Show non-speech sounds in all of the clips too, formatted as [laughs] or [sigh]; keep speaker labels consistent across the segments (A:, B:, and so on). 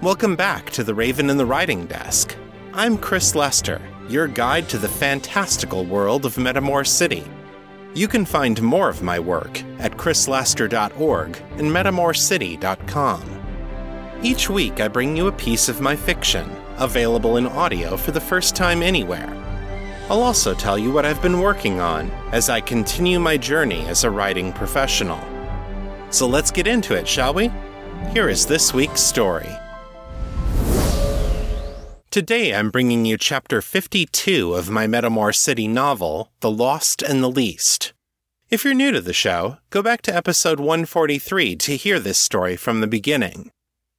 A: Welcome back to The Raven and the Writing Desk. I'm Chris Lester, your guide to the fantastical world of Metamor City. You can find more of my work at chrislester.org and metamorcity.com. Each week, I bring you a piece of my fiction, available in audio for the first time anywhere. I'll also tell you what I've been working on as I continue my journey as a writing professional. So let's get into it, shall we? Here is this week's story. Today I'm bringing you chapter 52 of my Metamor City novel, The Lost and the Least. If you're new to the show, go back to episode 143 to hear this story from the beginning.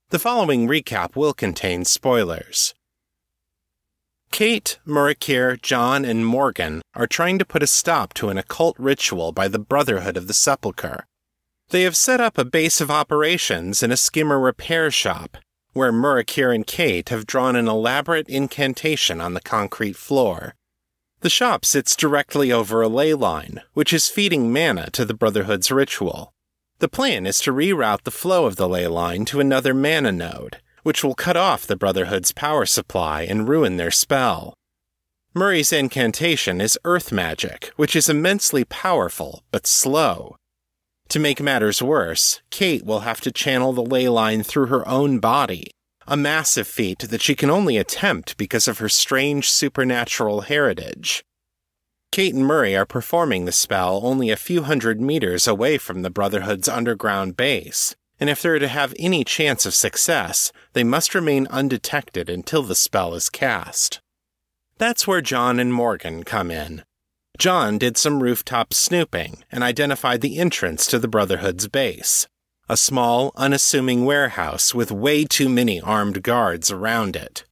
A: The following recap will contain spoilers. Kate, Murakir, John, and Morgan are trying to put a stop to an occult ritual by the Brotherhood of the Sepulchre. They have set up a base of operations in a skimmer repair shop where Murakir and Kate have drawn an elaborate incantation on the concrete floor. The shop sits directly over a ley line, which is feeding mana to the Brotherhood's ritual. The plan is to reroute the flow of the ley line to another mana node, which will cut off the Brotherhood's power supply and ruin their spell. Murray's incantation is earth magic, which is immensely powerful but slow. To make matters worse, Kate will have to channel the ley line through her own body, a massive feat that she can only attempt because of her strange supernatural heritage. Kate and Murray are performing the spell only a few hundred meters away from the Brotherhood's underground base, and if they're to have any chance of success, they must remain undetected until the spell is cast. That's where John and Morgan come in. John did some rooftop snooping and identified the entrance to the Brotherhood's base a small, unassuming warehouse with way too many armed guards around it.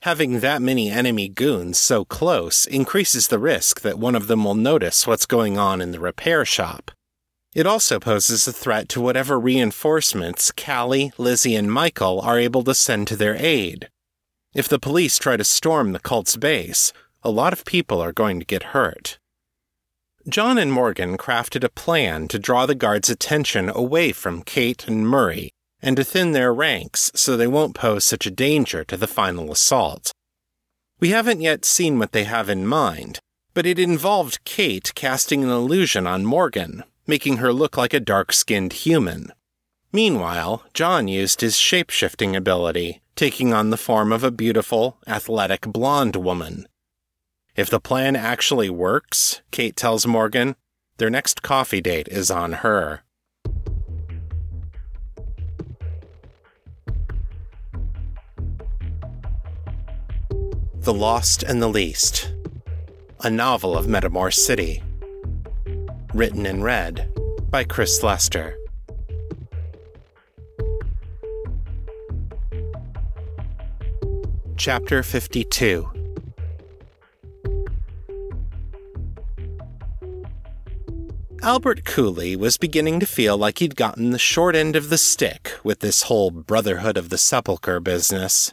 A: Having that many enemy goons so close increases the risk that one of them will notice what's going on in the repair shop. It also poses a threat to whatever reinforcements Callie, Lizzie, and Michael are able to send to their aid. If the police try to storm the cult's base, a lot of people are going to get hurt. John and Morgan crafted a plan to draw the guards' attention away from Kate and Murray and to thin their ranks so they won't pose such a danger to the final assault. We haven't yet seen what they have in mind, but it involved Kate casting an illusion on Morgan, making her look like a dark skinned human. Meanwhile, John used his shape shifting ability, taking on the form of a beautiful, athletic blonde woman. If the plan actually works, Kate tells Morgan, their next coffee date is on her. The Lost and the Least, a novel of Metamor City. Written and read by Chris Lester. Chapter 52 Albert Cooley was beginning to feel like he'd gotten the short end of the stick with this whole Brotherhood of the Sepulchre business.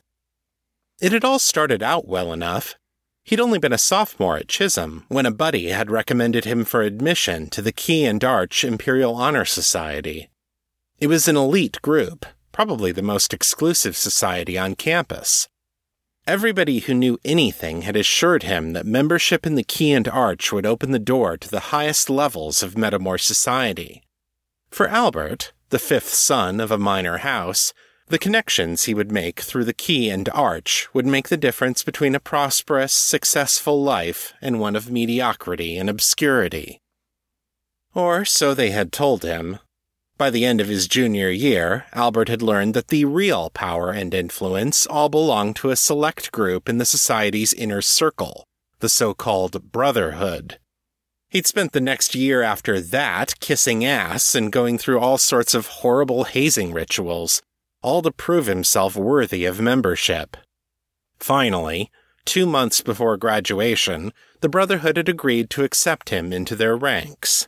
A: It had all started out well enough. He'd only been a sophomore at Chisholm when a buddy had recommended him for admission to the Key and Arch Imperial Honor Society. It was an elite group, probably the most exclusive society on campus. Everybody who knew anything had assured him that membership in the Key and Arch would open the door to the highest levels of Metamor society. For Albert, the fifth son of a minor house, the connections he would make through the Key and Arch would make the difference between a prosperous, successful life and one of mediocrity and obscurity. Or so they had told him, by the end of his junior year, Albert had learned that the real power and influence all belonged to a select group in the society's inner circle, the so called Brotherhood. He'd spent the next year after that kissing ass and going through all sorts of horrible hazing rituals, all to prove himself worthy of membership. Finally, two months before graduation, the Brotherhood had agreed to accept him into their ranks.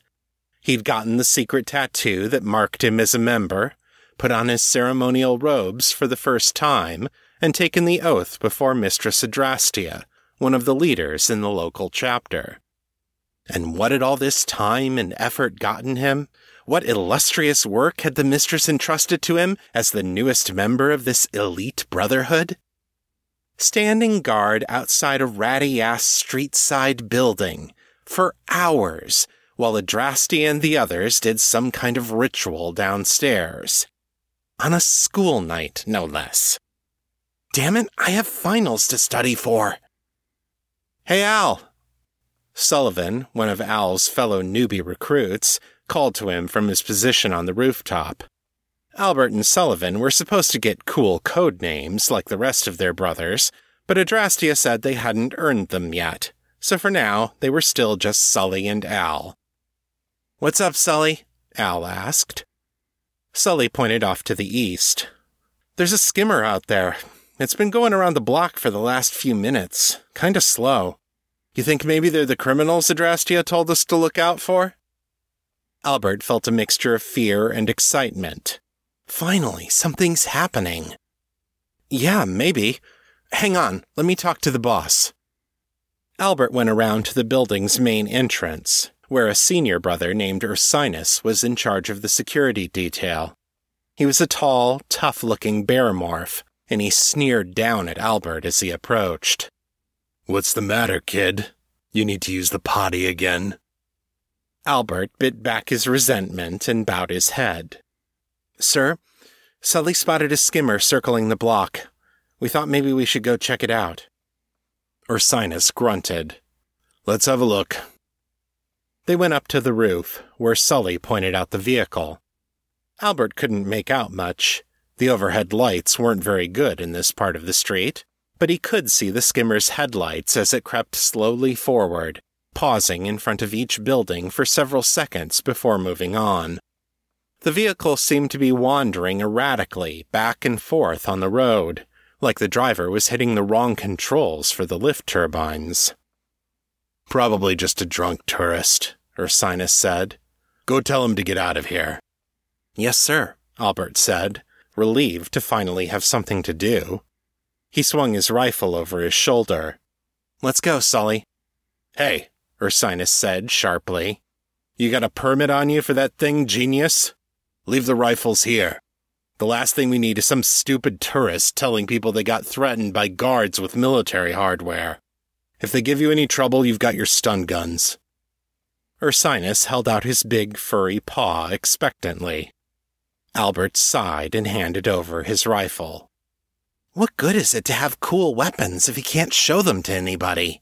A: He'd gotten the secret tattoo that marked him as a member, put on his ceremonial robes for the first time, and taken the oath before Mistress Adrastia, one of the leaders in the local chapter. And what had all this time and effort gotten him? What illustrious work had the mistress entrusted to him as the newest member of this elite brotherhood? standing guard outside a ratty ass street side building for hours while Adrastea and the others did some kind of ritual downstairs. On a school night, no less. Damn it, I have finals to study for. Hey, Al! Sullivan, one of Al's fellow newbie recruits, called to him from his position on the rooftop. Albert and Sullivan were supposed to get cool code names like the rest of their brothers, but Adrastea said they hadn't earned them yet, so for now they were still just Sully and Al. What's up, Sully? Al asked. Sully pointed off to the east. There's a skimmer out there. It's been going around the block for the last few minutes. Kinda slow. You think maybe they're the criminals Adrastia told us to look out for? Albert felt a mixture of fear and excitement. Finally, something's happening. Yeah, maybe. Hang on, let me talk to the boss. Albert went around to the building's main entrance, where a senior brother named Ursinus was in charge of the security detail. He was a tall, tough looking bear morph, and he sneered down at Albert as he approached. What's the matter, kid? You need to use the potty again. Albert bit back his resentment and bowed his head. Sir, Sully spotted a skimmer circling the block. We thought maybe we should go check it out. Ursinus grunted. Let's have a look. They went up to the roof, where Sully pointed out the vehicle. Albert couldn't make out much. The overhead lights weren't very good in this part of the street, but he could see the skimmer's headlights as it crept slowly forward, pausing in front of each building for several seconds before moving on. The vehicle seemed to be wandering erratically back and forth on the road, like the driver was hitting the wrong controls for the lift turbines. Probably just a drunk tourist, Ursinus said. Go tell him to get out of here. Yes, sir, Albert said, relieved to finally have something to do. He swung his rifle over his shoulder. Let's go, Sully. Hey, Ursinus said sharply. You got a permit on you for that thing, genius? Leave the rifles here. The last thing we need is some stupid tourist telling people they got threatened by guards with military hardware. If they give you any trouble, you've got your stun guns. Ursinus held out his big, furry paw expectantly. Albert sighed and handed over his rifle. What good is it to have cool weapons if you can't show them to anybody?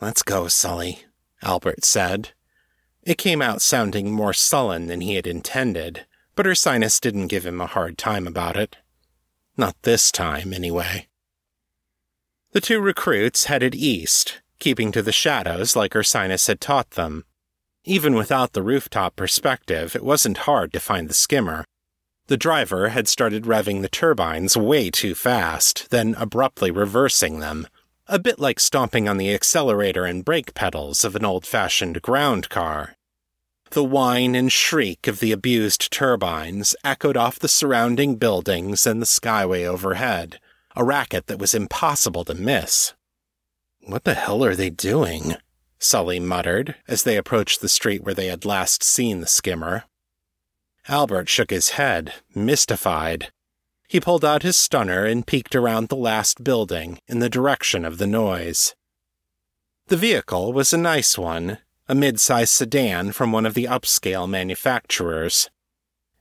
A: Let's go, Sully, Albert said. It came out sounding more sullen than he had intended, but Ursinus didn't give him a hard time about it. Not this time, anyway. The two recruits headed east, keeping to the shadows like Ursinus had taught them. Even without the rooftop perspective, it wasn't hard to find the skimmer. The driver had started revving the turbines way too fast, then abruptly reversing them, a bit like stomping on the accelerator and brake pedals of an old fashioned ground car. The whine and shriek of the abused turbines echoed off the surrounding buildings and the skyway overhead, a racket that was impossible to miss. What the hell are they doing? Sully muttered as they approached the street where they had last seen the skimmer. Albert shook his head, mystified. He pulled out his stunner and peeked around the last building in the direction of the noise. The vehicle was a nice one, a mid-sized sedan from one of the upscale manufacturers.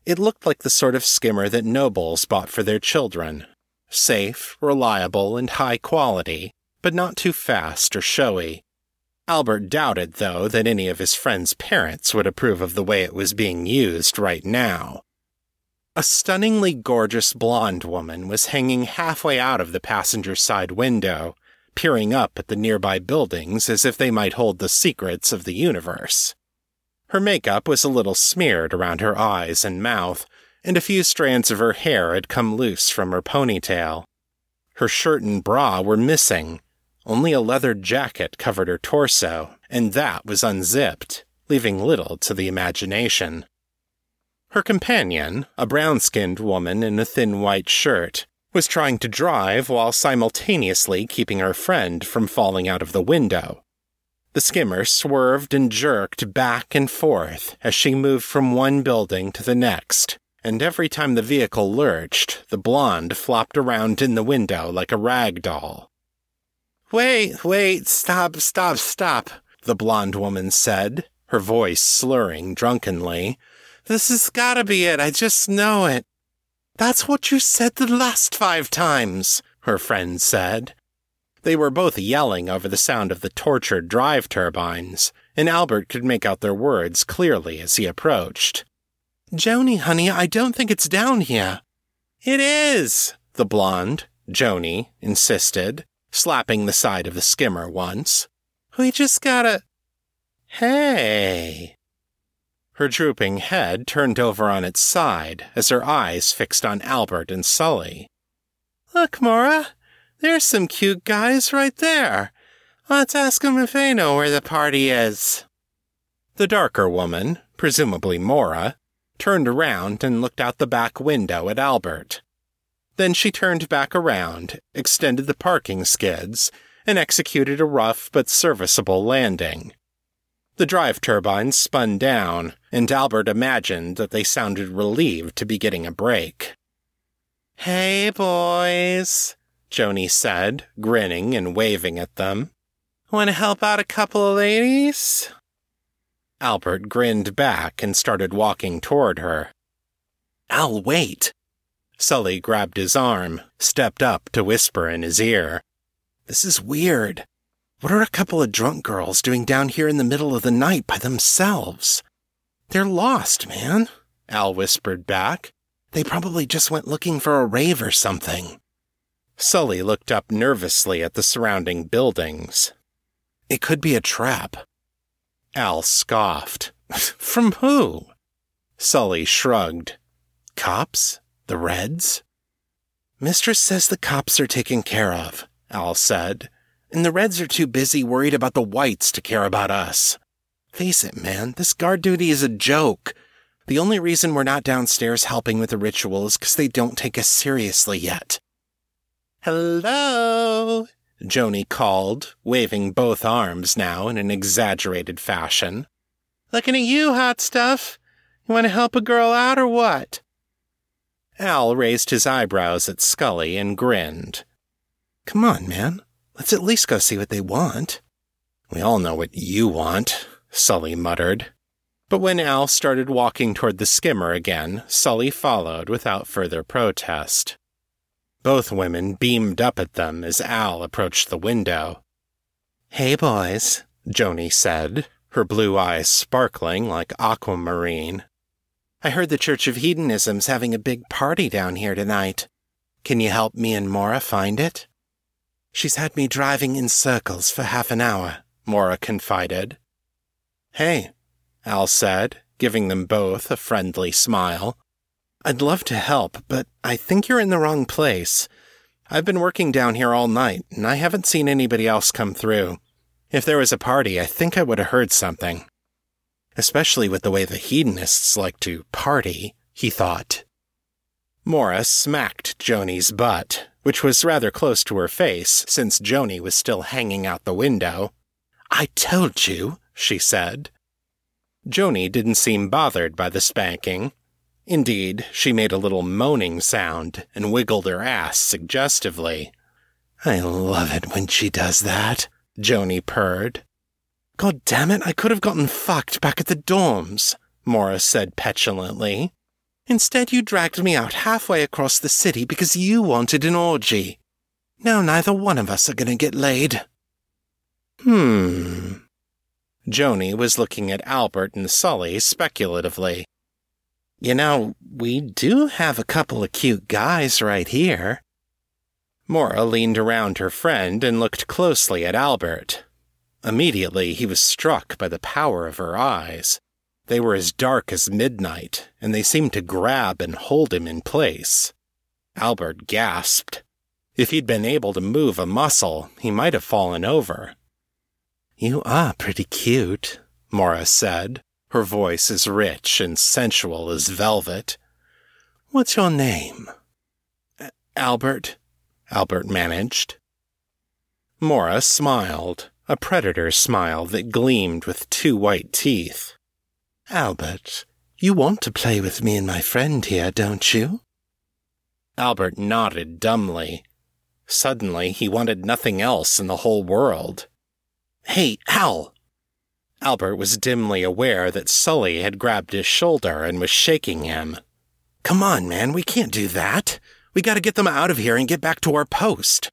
A: It looked like the sort of skimmer that nobles bought for their children. Safe, reliable, and high quality, but not too fast or showy. Albert doubted, though, that any of his friend's parents would approve of the way it was being used right now. A stunningly gorgeous blonde woman was hanging halfway out of the passenger side window, peering up at the nearby buildings as if they might hold the secrets of the universe. Her makeup was a little smeared around her eyes and mouth, and a few strands of her hair had come loose from her ponytail. Her shirt and bra were missing. Only a leather jacket covered her torso, and that was unzipped, leaving little to the imagination. Her companion, a brown skinned woman in a thin white shirt, was trying to drive while simultaneously keeping her friend from falling out of the window. The skimmer swerved and jerked back and forth as she moved from one building to the next, and every time the vehicle lurched, the blonde flopped around in the window like a rag doll. Wait, wait, stop, stop, stop, the blonde woman said, her voice slurring drunkenly. This has gotta be it, I just know it. That's what you said the last five times, her friend said. They were both yelling over the sound of the tortured drive turbines, and Albert could make out their words clearly as he approached. Joni, honey, I don't think it's down here. It is, the blonde, Joni, insisted, slapping the side of the skimmer once. We just gotta. Hey, her drooping head turned over on its side as her eyes fixed on Albert and Sully. Look, Mora, there's some cute guys right there. Let's ask 'em if they know where the party is. The darker woman, presumably Mora, turned around and looked out the back window at Albert. Then she turned back around, extended the parking skids, and executed a rough but serviceable landing. The drive turbines spun down, and Albert imagined that they sounded relieved to be getting a break. Hey, boys, Joni said, grinning and waving at them. Want to help out a couple of ladies? Albert grinned back and started walking toward her. Al, wait. Sully grabbed his arm, stepped up to whisper in his ear. This is weird. What are a couple of drunk girls doing down here in the middle of the night by themselves? They're lost, man, Al whispered back. They probably just went looking for a rave or something. Sully looked up nervously at the surrounding buildings. It could be a trap. Al scoffed. [laughs] From who? Sully shrugged. Cops? The Reds? Mistress says the cops are taken care of, Al said and the Reds are too busy worried about the Whites to care about us. Face it, man, this guard duty is a joke. The only reason we're not downstairs helping with the ritual is because they don't take us seriously yet. Hello? Joni called, waving both arms now in an exaggerated fashion. Looking at you, hot stuff. You want to help a girl out or what? Al raised his eyebrows at Sully and grinned. Come on, man. Let's at least go see what they want. We all know what you want, Sully muttered. But when Al started walking toward the skimmer again, Sully followed without further protest. Both women beamed up at them as Al approached the window. Hey, boys, Joni said, her blue eyes sparkling like aquamarine. I heard the Church of Hedonism's having a big party down here tonight. Can you help me and Mora find it? She's had me driving in circles for half an hour, Mora confided. Hey, Al said, giving them both a friendly smile. I'd love to help, but I think you're in the wrong place. I've been working down here all night, and I haven't seen anybody else come through. If there was a party, I think I would have heard something. Especially with the way the hedonists like to party, he thought. Mora smacked Joni's butt, which was rather close to her face since Joni was still hanging out the window. I told you, she said. Joni didn't seem bothered by the spanking. Indeed, she made a little moaning sound and wiggled her ass suggestively. I love it when she does that, Joni purred. God damn it, I could have gotten fucked back at the dorms, Mora said petulantly. Instead, you dragged me out halfway across the city because you wanted an orgy. Now neither one of us are going to get laid. Hmm. Joni was looking at Albert and Sully speculatively. You know, we do have a couple of cute guys right here. Mora leaned around her friend and looked closely at Albert. Immediately, he was struck by the power of her eyes. They were as dark as midnight, and they seemed to grab and hold him in place. Albert gasped. If he'd been able to move a muscle, he might have fallen over. You are pretty cute, Mora said, her voice as rich and sensual as velvet. What's your name? Albert, Albert managed. Mora smiled, a predator's smile that gleamed with two white teeth. Albert, you want to play with me and my friend here, don't you? Albert nodded dumbly. Suddenly, he wanted nothing else in the whole world. Hey, Al! Albert was dimly aware that Sully had grabbed his shoulder and was shaking him. Come on, man, we can't do that. We gotta get them out of here and get back to our post.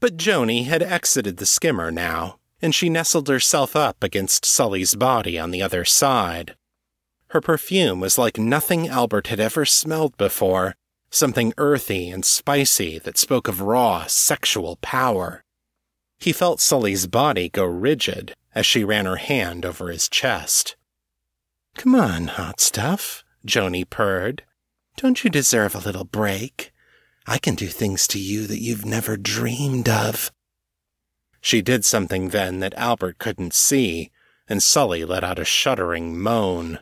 A: But Joni had exited the skimmer now, and she nestled herself up against Sully's body on the other side. Her perfume was like nothing Albert had ever smelled before, something earthy and spicy that spoke of raw, sexual power. He felt Sully's body go rigid as she ran her hand over his chest. Come on, hot stuff, Joni purred. Don't you deserve a little break? I can do things to you that you've never dreamed of. She did something then that Albert couldn't see, and Sully let out a shuddering moan.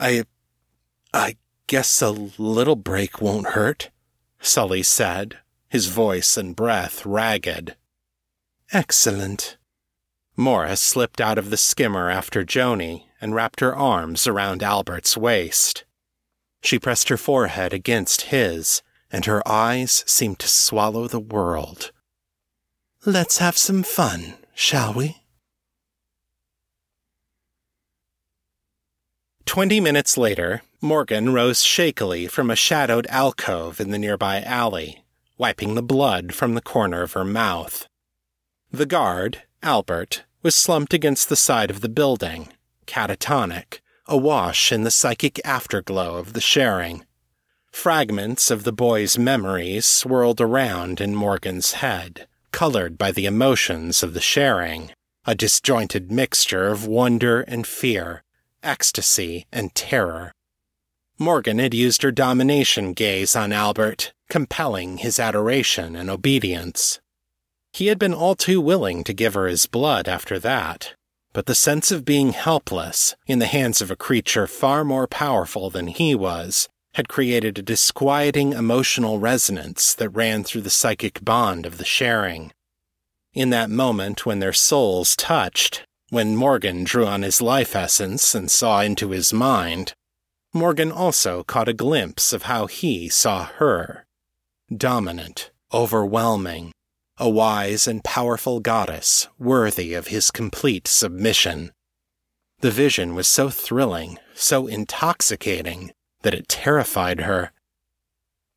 A: I. I guess a little break won't hurt, Sully said, his voice and breath ragged. Excellent. Mora slipped out of the skimmer after Joni and wrapped her arms around Albert's waist. She pressed her forehead against his, and her eyes seemed to swallow the world. Let's have some fun, shall we? Twenty minutes later, Morgan rose shakily from a shadowed alcove in the nearby alley, wiping the blood from the corner of her mouth. The guard, Albert, was slumped against the side of the building, catatonic, awash in the psychic afterglow of the sharing. Fragments of the boy's memories swirled around in Morgan's head, colored by the emotions of the sharing, a disjointed mixture of wonder and fear, ecstasy and terror. Morgan had used her domination gaze on Albert, compelling his adoration and obedience. He had been all too willing to give her his blood after that, but the sense of being helpless in the hands of a creature far more powerful than he was had created a disquieting emotional resonance that ran through the psychic bond of the sharing. In that moment when their souls touched, when Morgan drew on his life essence and saw into his mind, Morgan also caught a glimpse of how he saw her. Dominant, overwhelming, a wise and powerful goddess worthy of his complete submission. The vision was so thrilling, so intoxicating, that it terrified her.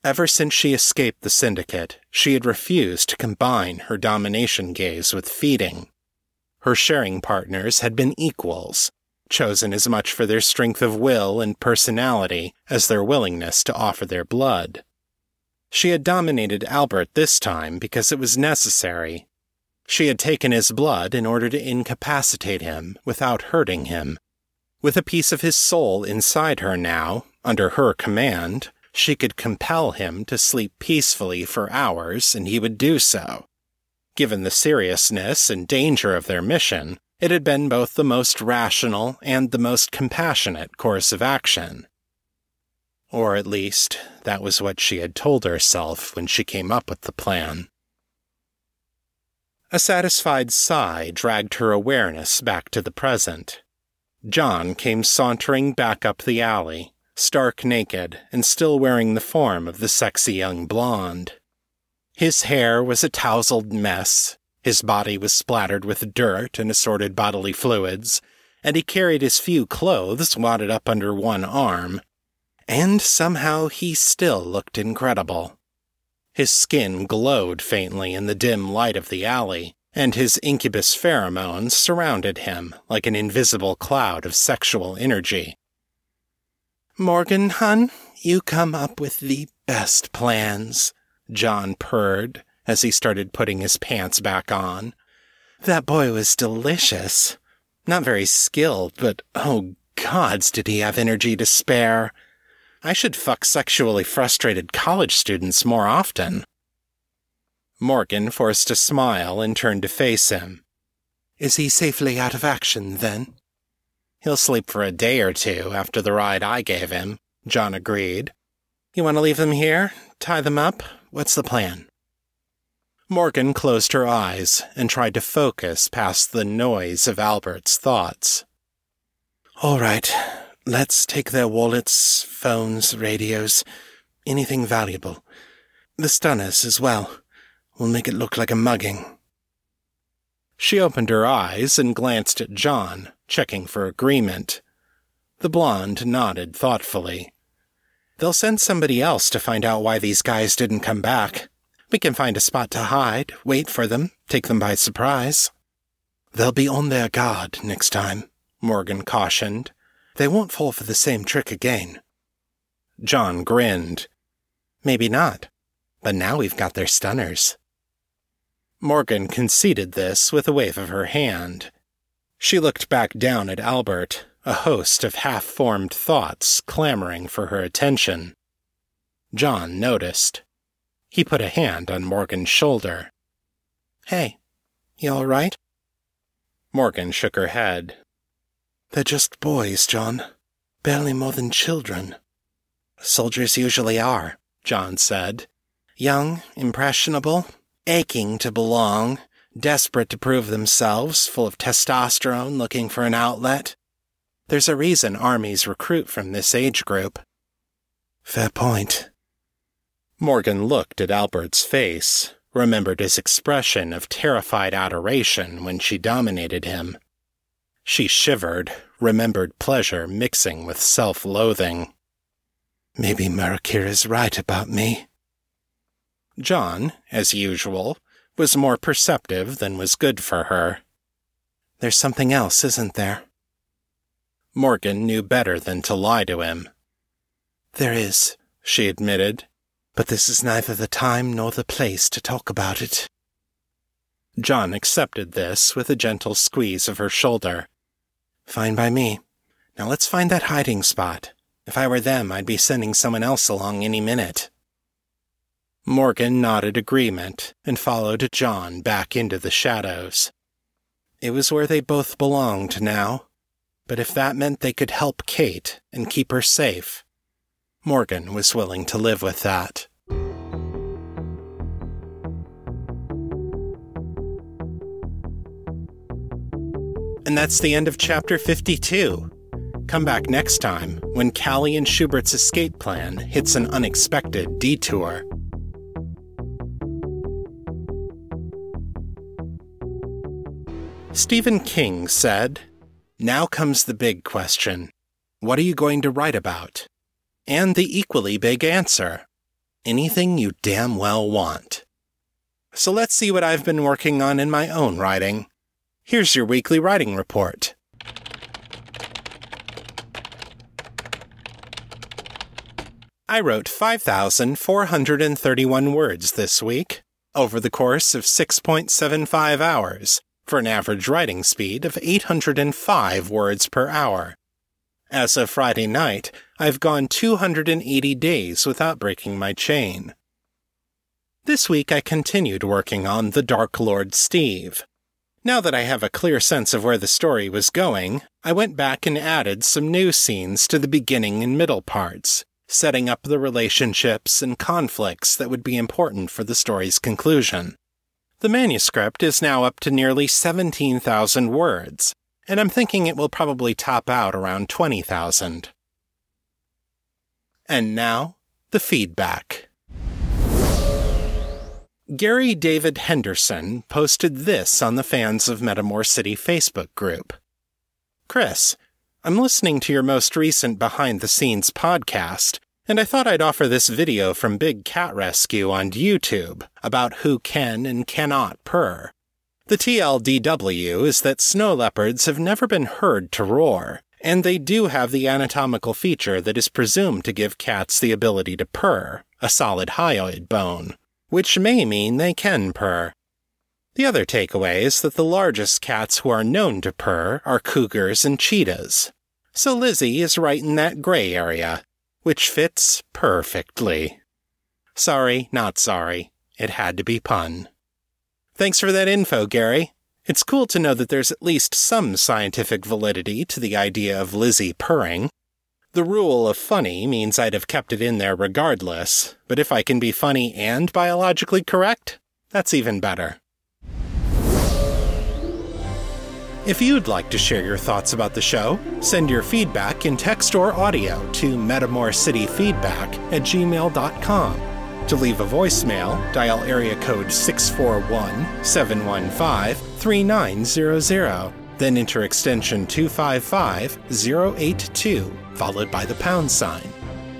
A: Ever since she escaped the syndicate, she had refused to combine her domination gaze with feeding. Her sharing partners had been equals, chosen as much for their strength of will and personality as their willingness to offer their blood. She had dominated Albert this time because it was necessary. She had taken his blood in order to incapacitate him without hurting him. With a piece of his soul inside her now, under her command, she could compel him to sleep peacefully for hours, and he would do so. Given the seriousness and danger of their mission, it had been both the most rational and the most compassionate course of action. Or at least, that was what she had told herself when she came up with the plan. A satisfied sigh dragged her awareness back to the present. John came sauntering back up the alley, stark naked and still wearing the form of the sexy young blonde. His hair was a tousled mess, his body was splattered with dirt and assorted bodily fluids, and he carried his few clothes wadded up under one arm, and somehow he still looked incredible. His skin glowed faintly in the dim light of the alley, and his incubus pheromones surrounded him like an invisible cloud of sexual energy. Morgan, hun, you come up with the best plans, John purred as he started putting his pants back on. That boy was delicious. Not very skilled, but oh gods, did he have energy to spare. I should fuck sexually frustrated college students more often. Morgan forced a smile and turned to face him.
B: Is he safely out of action, then?
A: He'll sleep for a day or two after the ride I gave him, John agreed. You want to leave them here? Tie them up? What's the plan? Morgan closed her eyes and tried to focus past the noise of Albert's thoughts.
B: All right, let's take their wallets, phones, radios, anything valuable. The stunners as well. We'll make it look like a mugging.
A: She opened her eyes and glanced at John, checking for agreement. The blonde nodded thoughtfully. They'll send somebody else to find out why these guys didn't come back. We can find a spot to hide, wait for them, take them by surprise.
B: They'll be on their guard next time, Morgan cautioned. They won't fall for the same trick again.
A: John grinned. Maybe not, but now we've got their stunners. Morgan conceded this with a wave of her hand. She looked back down at Albert, a host of half formed thoughts clamoring for her attention. John noticed. He put a hand on Morgan's shoulder.
B: Hey, you all right?
A: Morgan shook her head.
B: They're just boys, John. Barely more than children.
A: Soldiers usually are, John said. Young, impressionable, aching to belong, desperate to prove themselves, full of testosterone, looking for an outlet. There's a reason armies recruit from this age group.
B: Fair point.
A: Morgan looked at Albert's face, remembered his expression of terrified adoration when she dominated him. She shivered, remembered pleasure mixing with self loathing.
B: Maybe Murakir is right about me.
A: John, as usual, was more perceptive than was good for her.
B: There's something else, isn't there?
A: Morgan knew better than to lie to him.
B: There is, she admitted, but this is neither the time nor the place to talk about it.
A: John accepted this with a gentle squeeze of her shoulder.
B: Fine by me. Now let's find that hiding spot. If I were them, I'd be sending someone else along any minute.
A: Morgan nodded agreement and followed John back into the shadows. It was where they both belonged now, but if that meant they could help Kate and keep her safe, Morgan was willing to live with that. And that's the end of chapter 52. Come back next time when Callie and Schubert's escape plan hits an unexpected detour. Stephen King said, Now comes the big question. What are you going to write about? And the equally big answer. Anything you damn well want. So let's see what I've been working on in my own writing. Here's your weekly writing report. I wrote 5,431 words this week, over the course of 6.75 hours for an average writing speed of 805 words per hour. As of Friday night, I've gone 280 days without breaking my chain. This week I continued working on The Dark Lord Steve. Now that I have a clear sense of where the story was going, I went back and added some new scenes to the beginning and middle parts, setting up the relationships and conflicts that would be important for the story's conclusion. The manuscript is now up to nearly 17,000 words, and I'm thinking it will probably top out around 20,000. And now, the feedback. Gary David Henderson posted this on the Fans of Metamor City Facebook group. Chris, I'm listening to your most recent behind the scenes podcast and I thought I'd offer this video from Big Cat Rescue on YouTube about who can and cannot purr. The TLDW is that snow leopards have never been heard to roar, and they do have the anatomical feature that is presumed to give cats the ability to purr, a solid hyoid bone, which may mean they can purr. The other takeaway is that the largest cats who are known to purr are cougars and cheetahs. So Lizzie is right in that gray area, which fits perfectly. Sorry, not sorry. It had to be pun. Thanks for that info, Gary. It's cool to know that there's at least some scientific validity to the idea of Lizzie purring. The rule of funny means I'd have kept it in there regardless, but if I can be funny and biologically correct, that's even better. If you'd like to share your thoughts about the show, send your feedback in text or audio to metamorcityfeedback at gmail.com. To leave a voicemail, dial area code 641 715 3900, then enter extension 255 082, followed by the pound sign.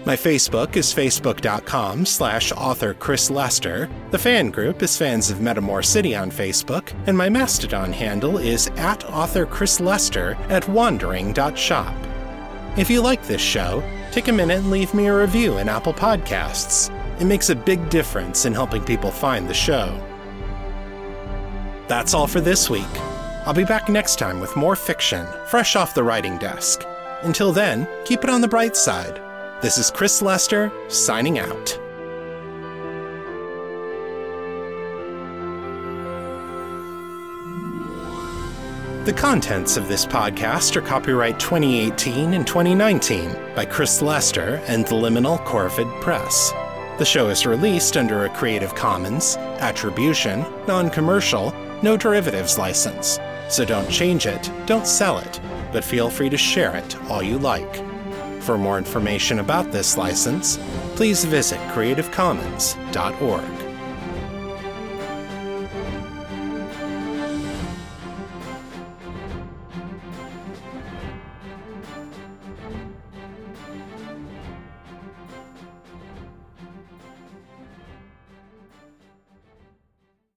A: My Facebook is facebook.com slash author Chris Lester. The fan group is Fans of Metamor City on Facebook, and my Mastodon handle is at author Chris Lester at wandering.shop. If you like this show, take a minute and leave me a review in Apple Podcasts. It makes a big difference in helping people find the show. That's all for this week. I'll be back next time with more fiction, fresh off the writing desk. Until then, keep it on the bright side. This is Chris Lester, signing out. The contents of this podcast are copyright 2018 and 2019 by Chris Lester and the Liminal Corvid Press. The show is released under a Creative Commons, Attribution, Non Commercial, No Derivatives license. So don't change it, don't sell it, but feel free to share it all you like. For more information about this license, please visit creativecommons.org.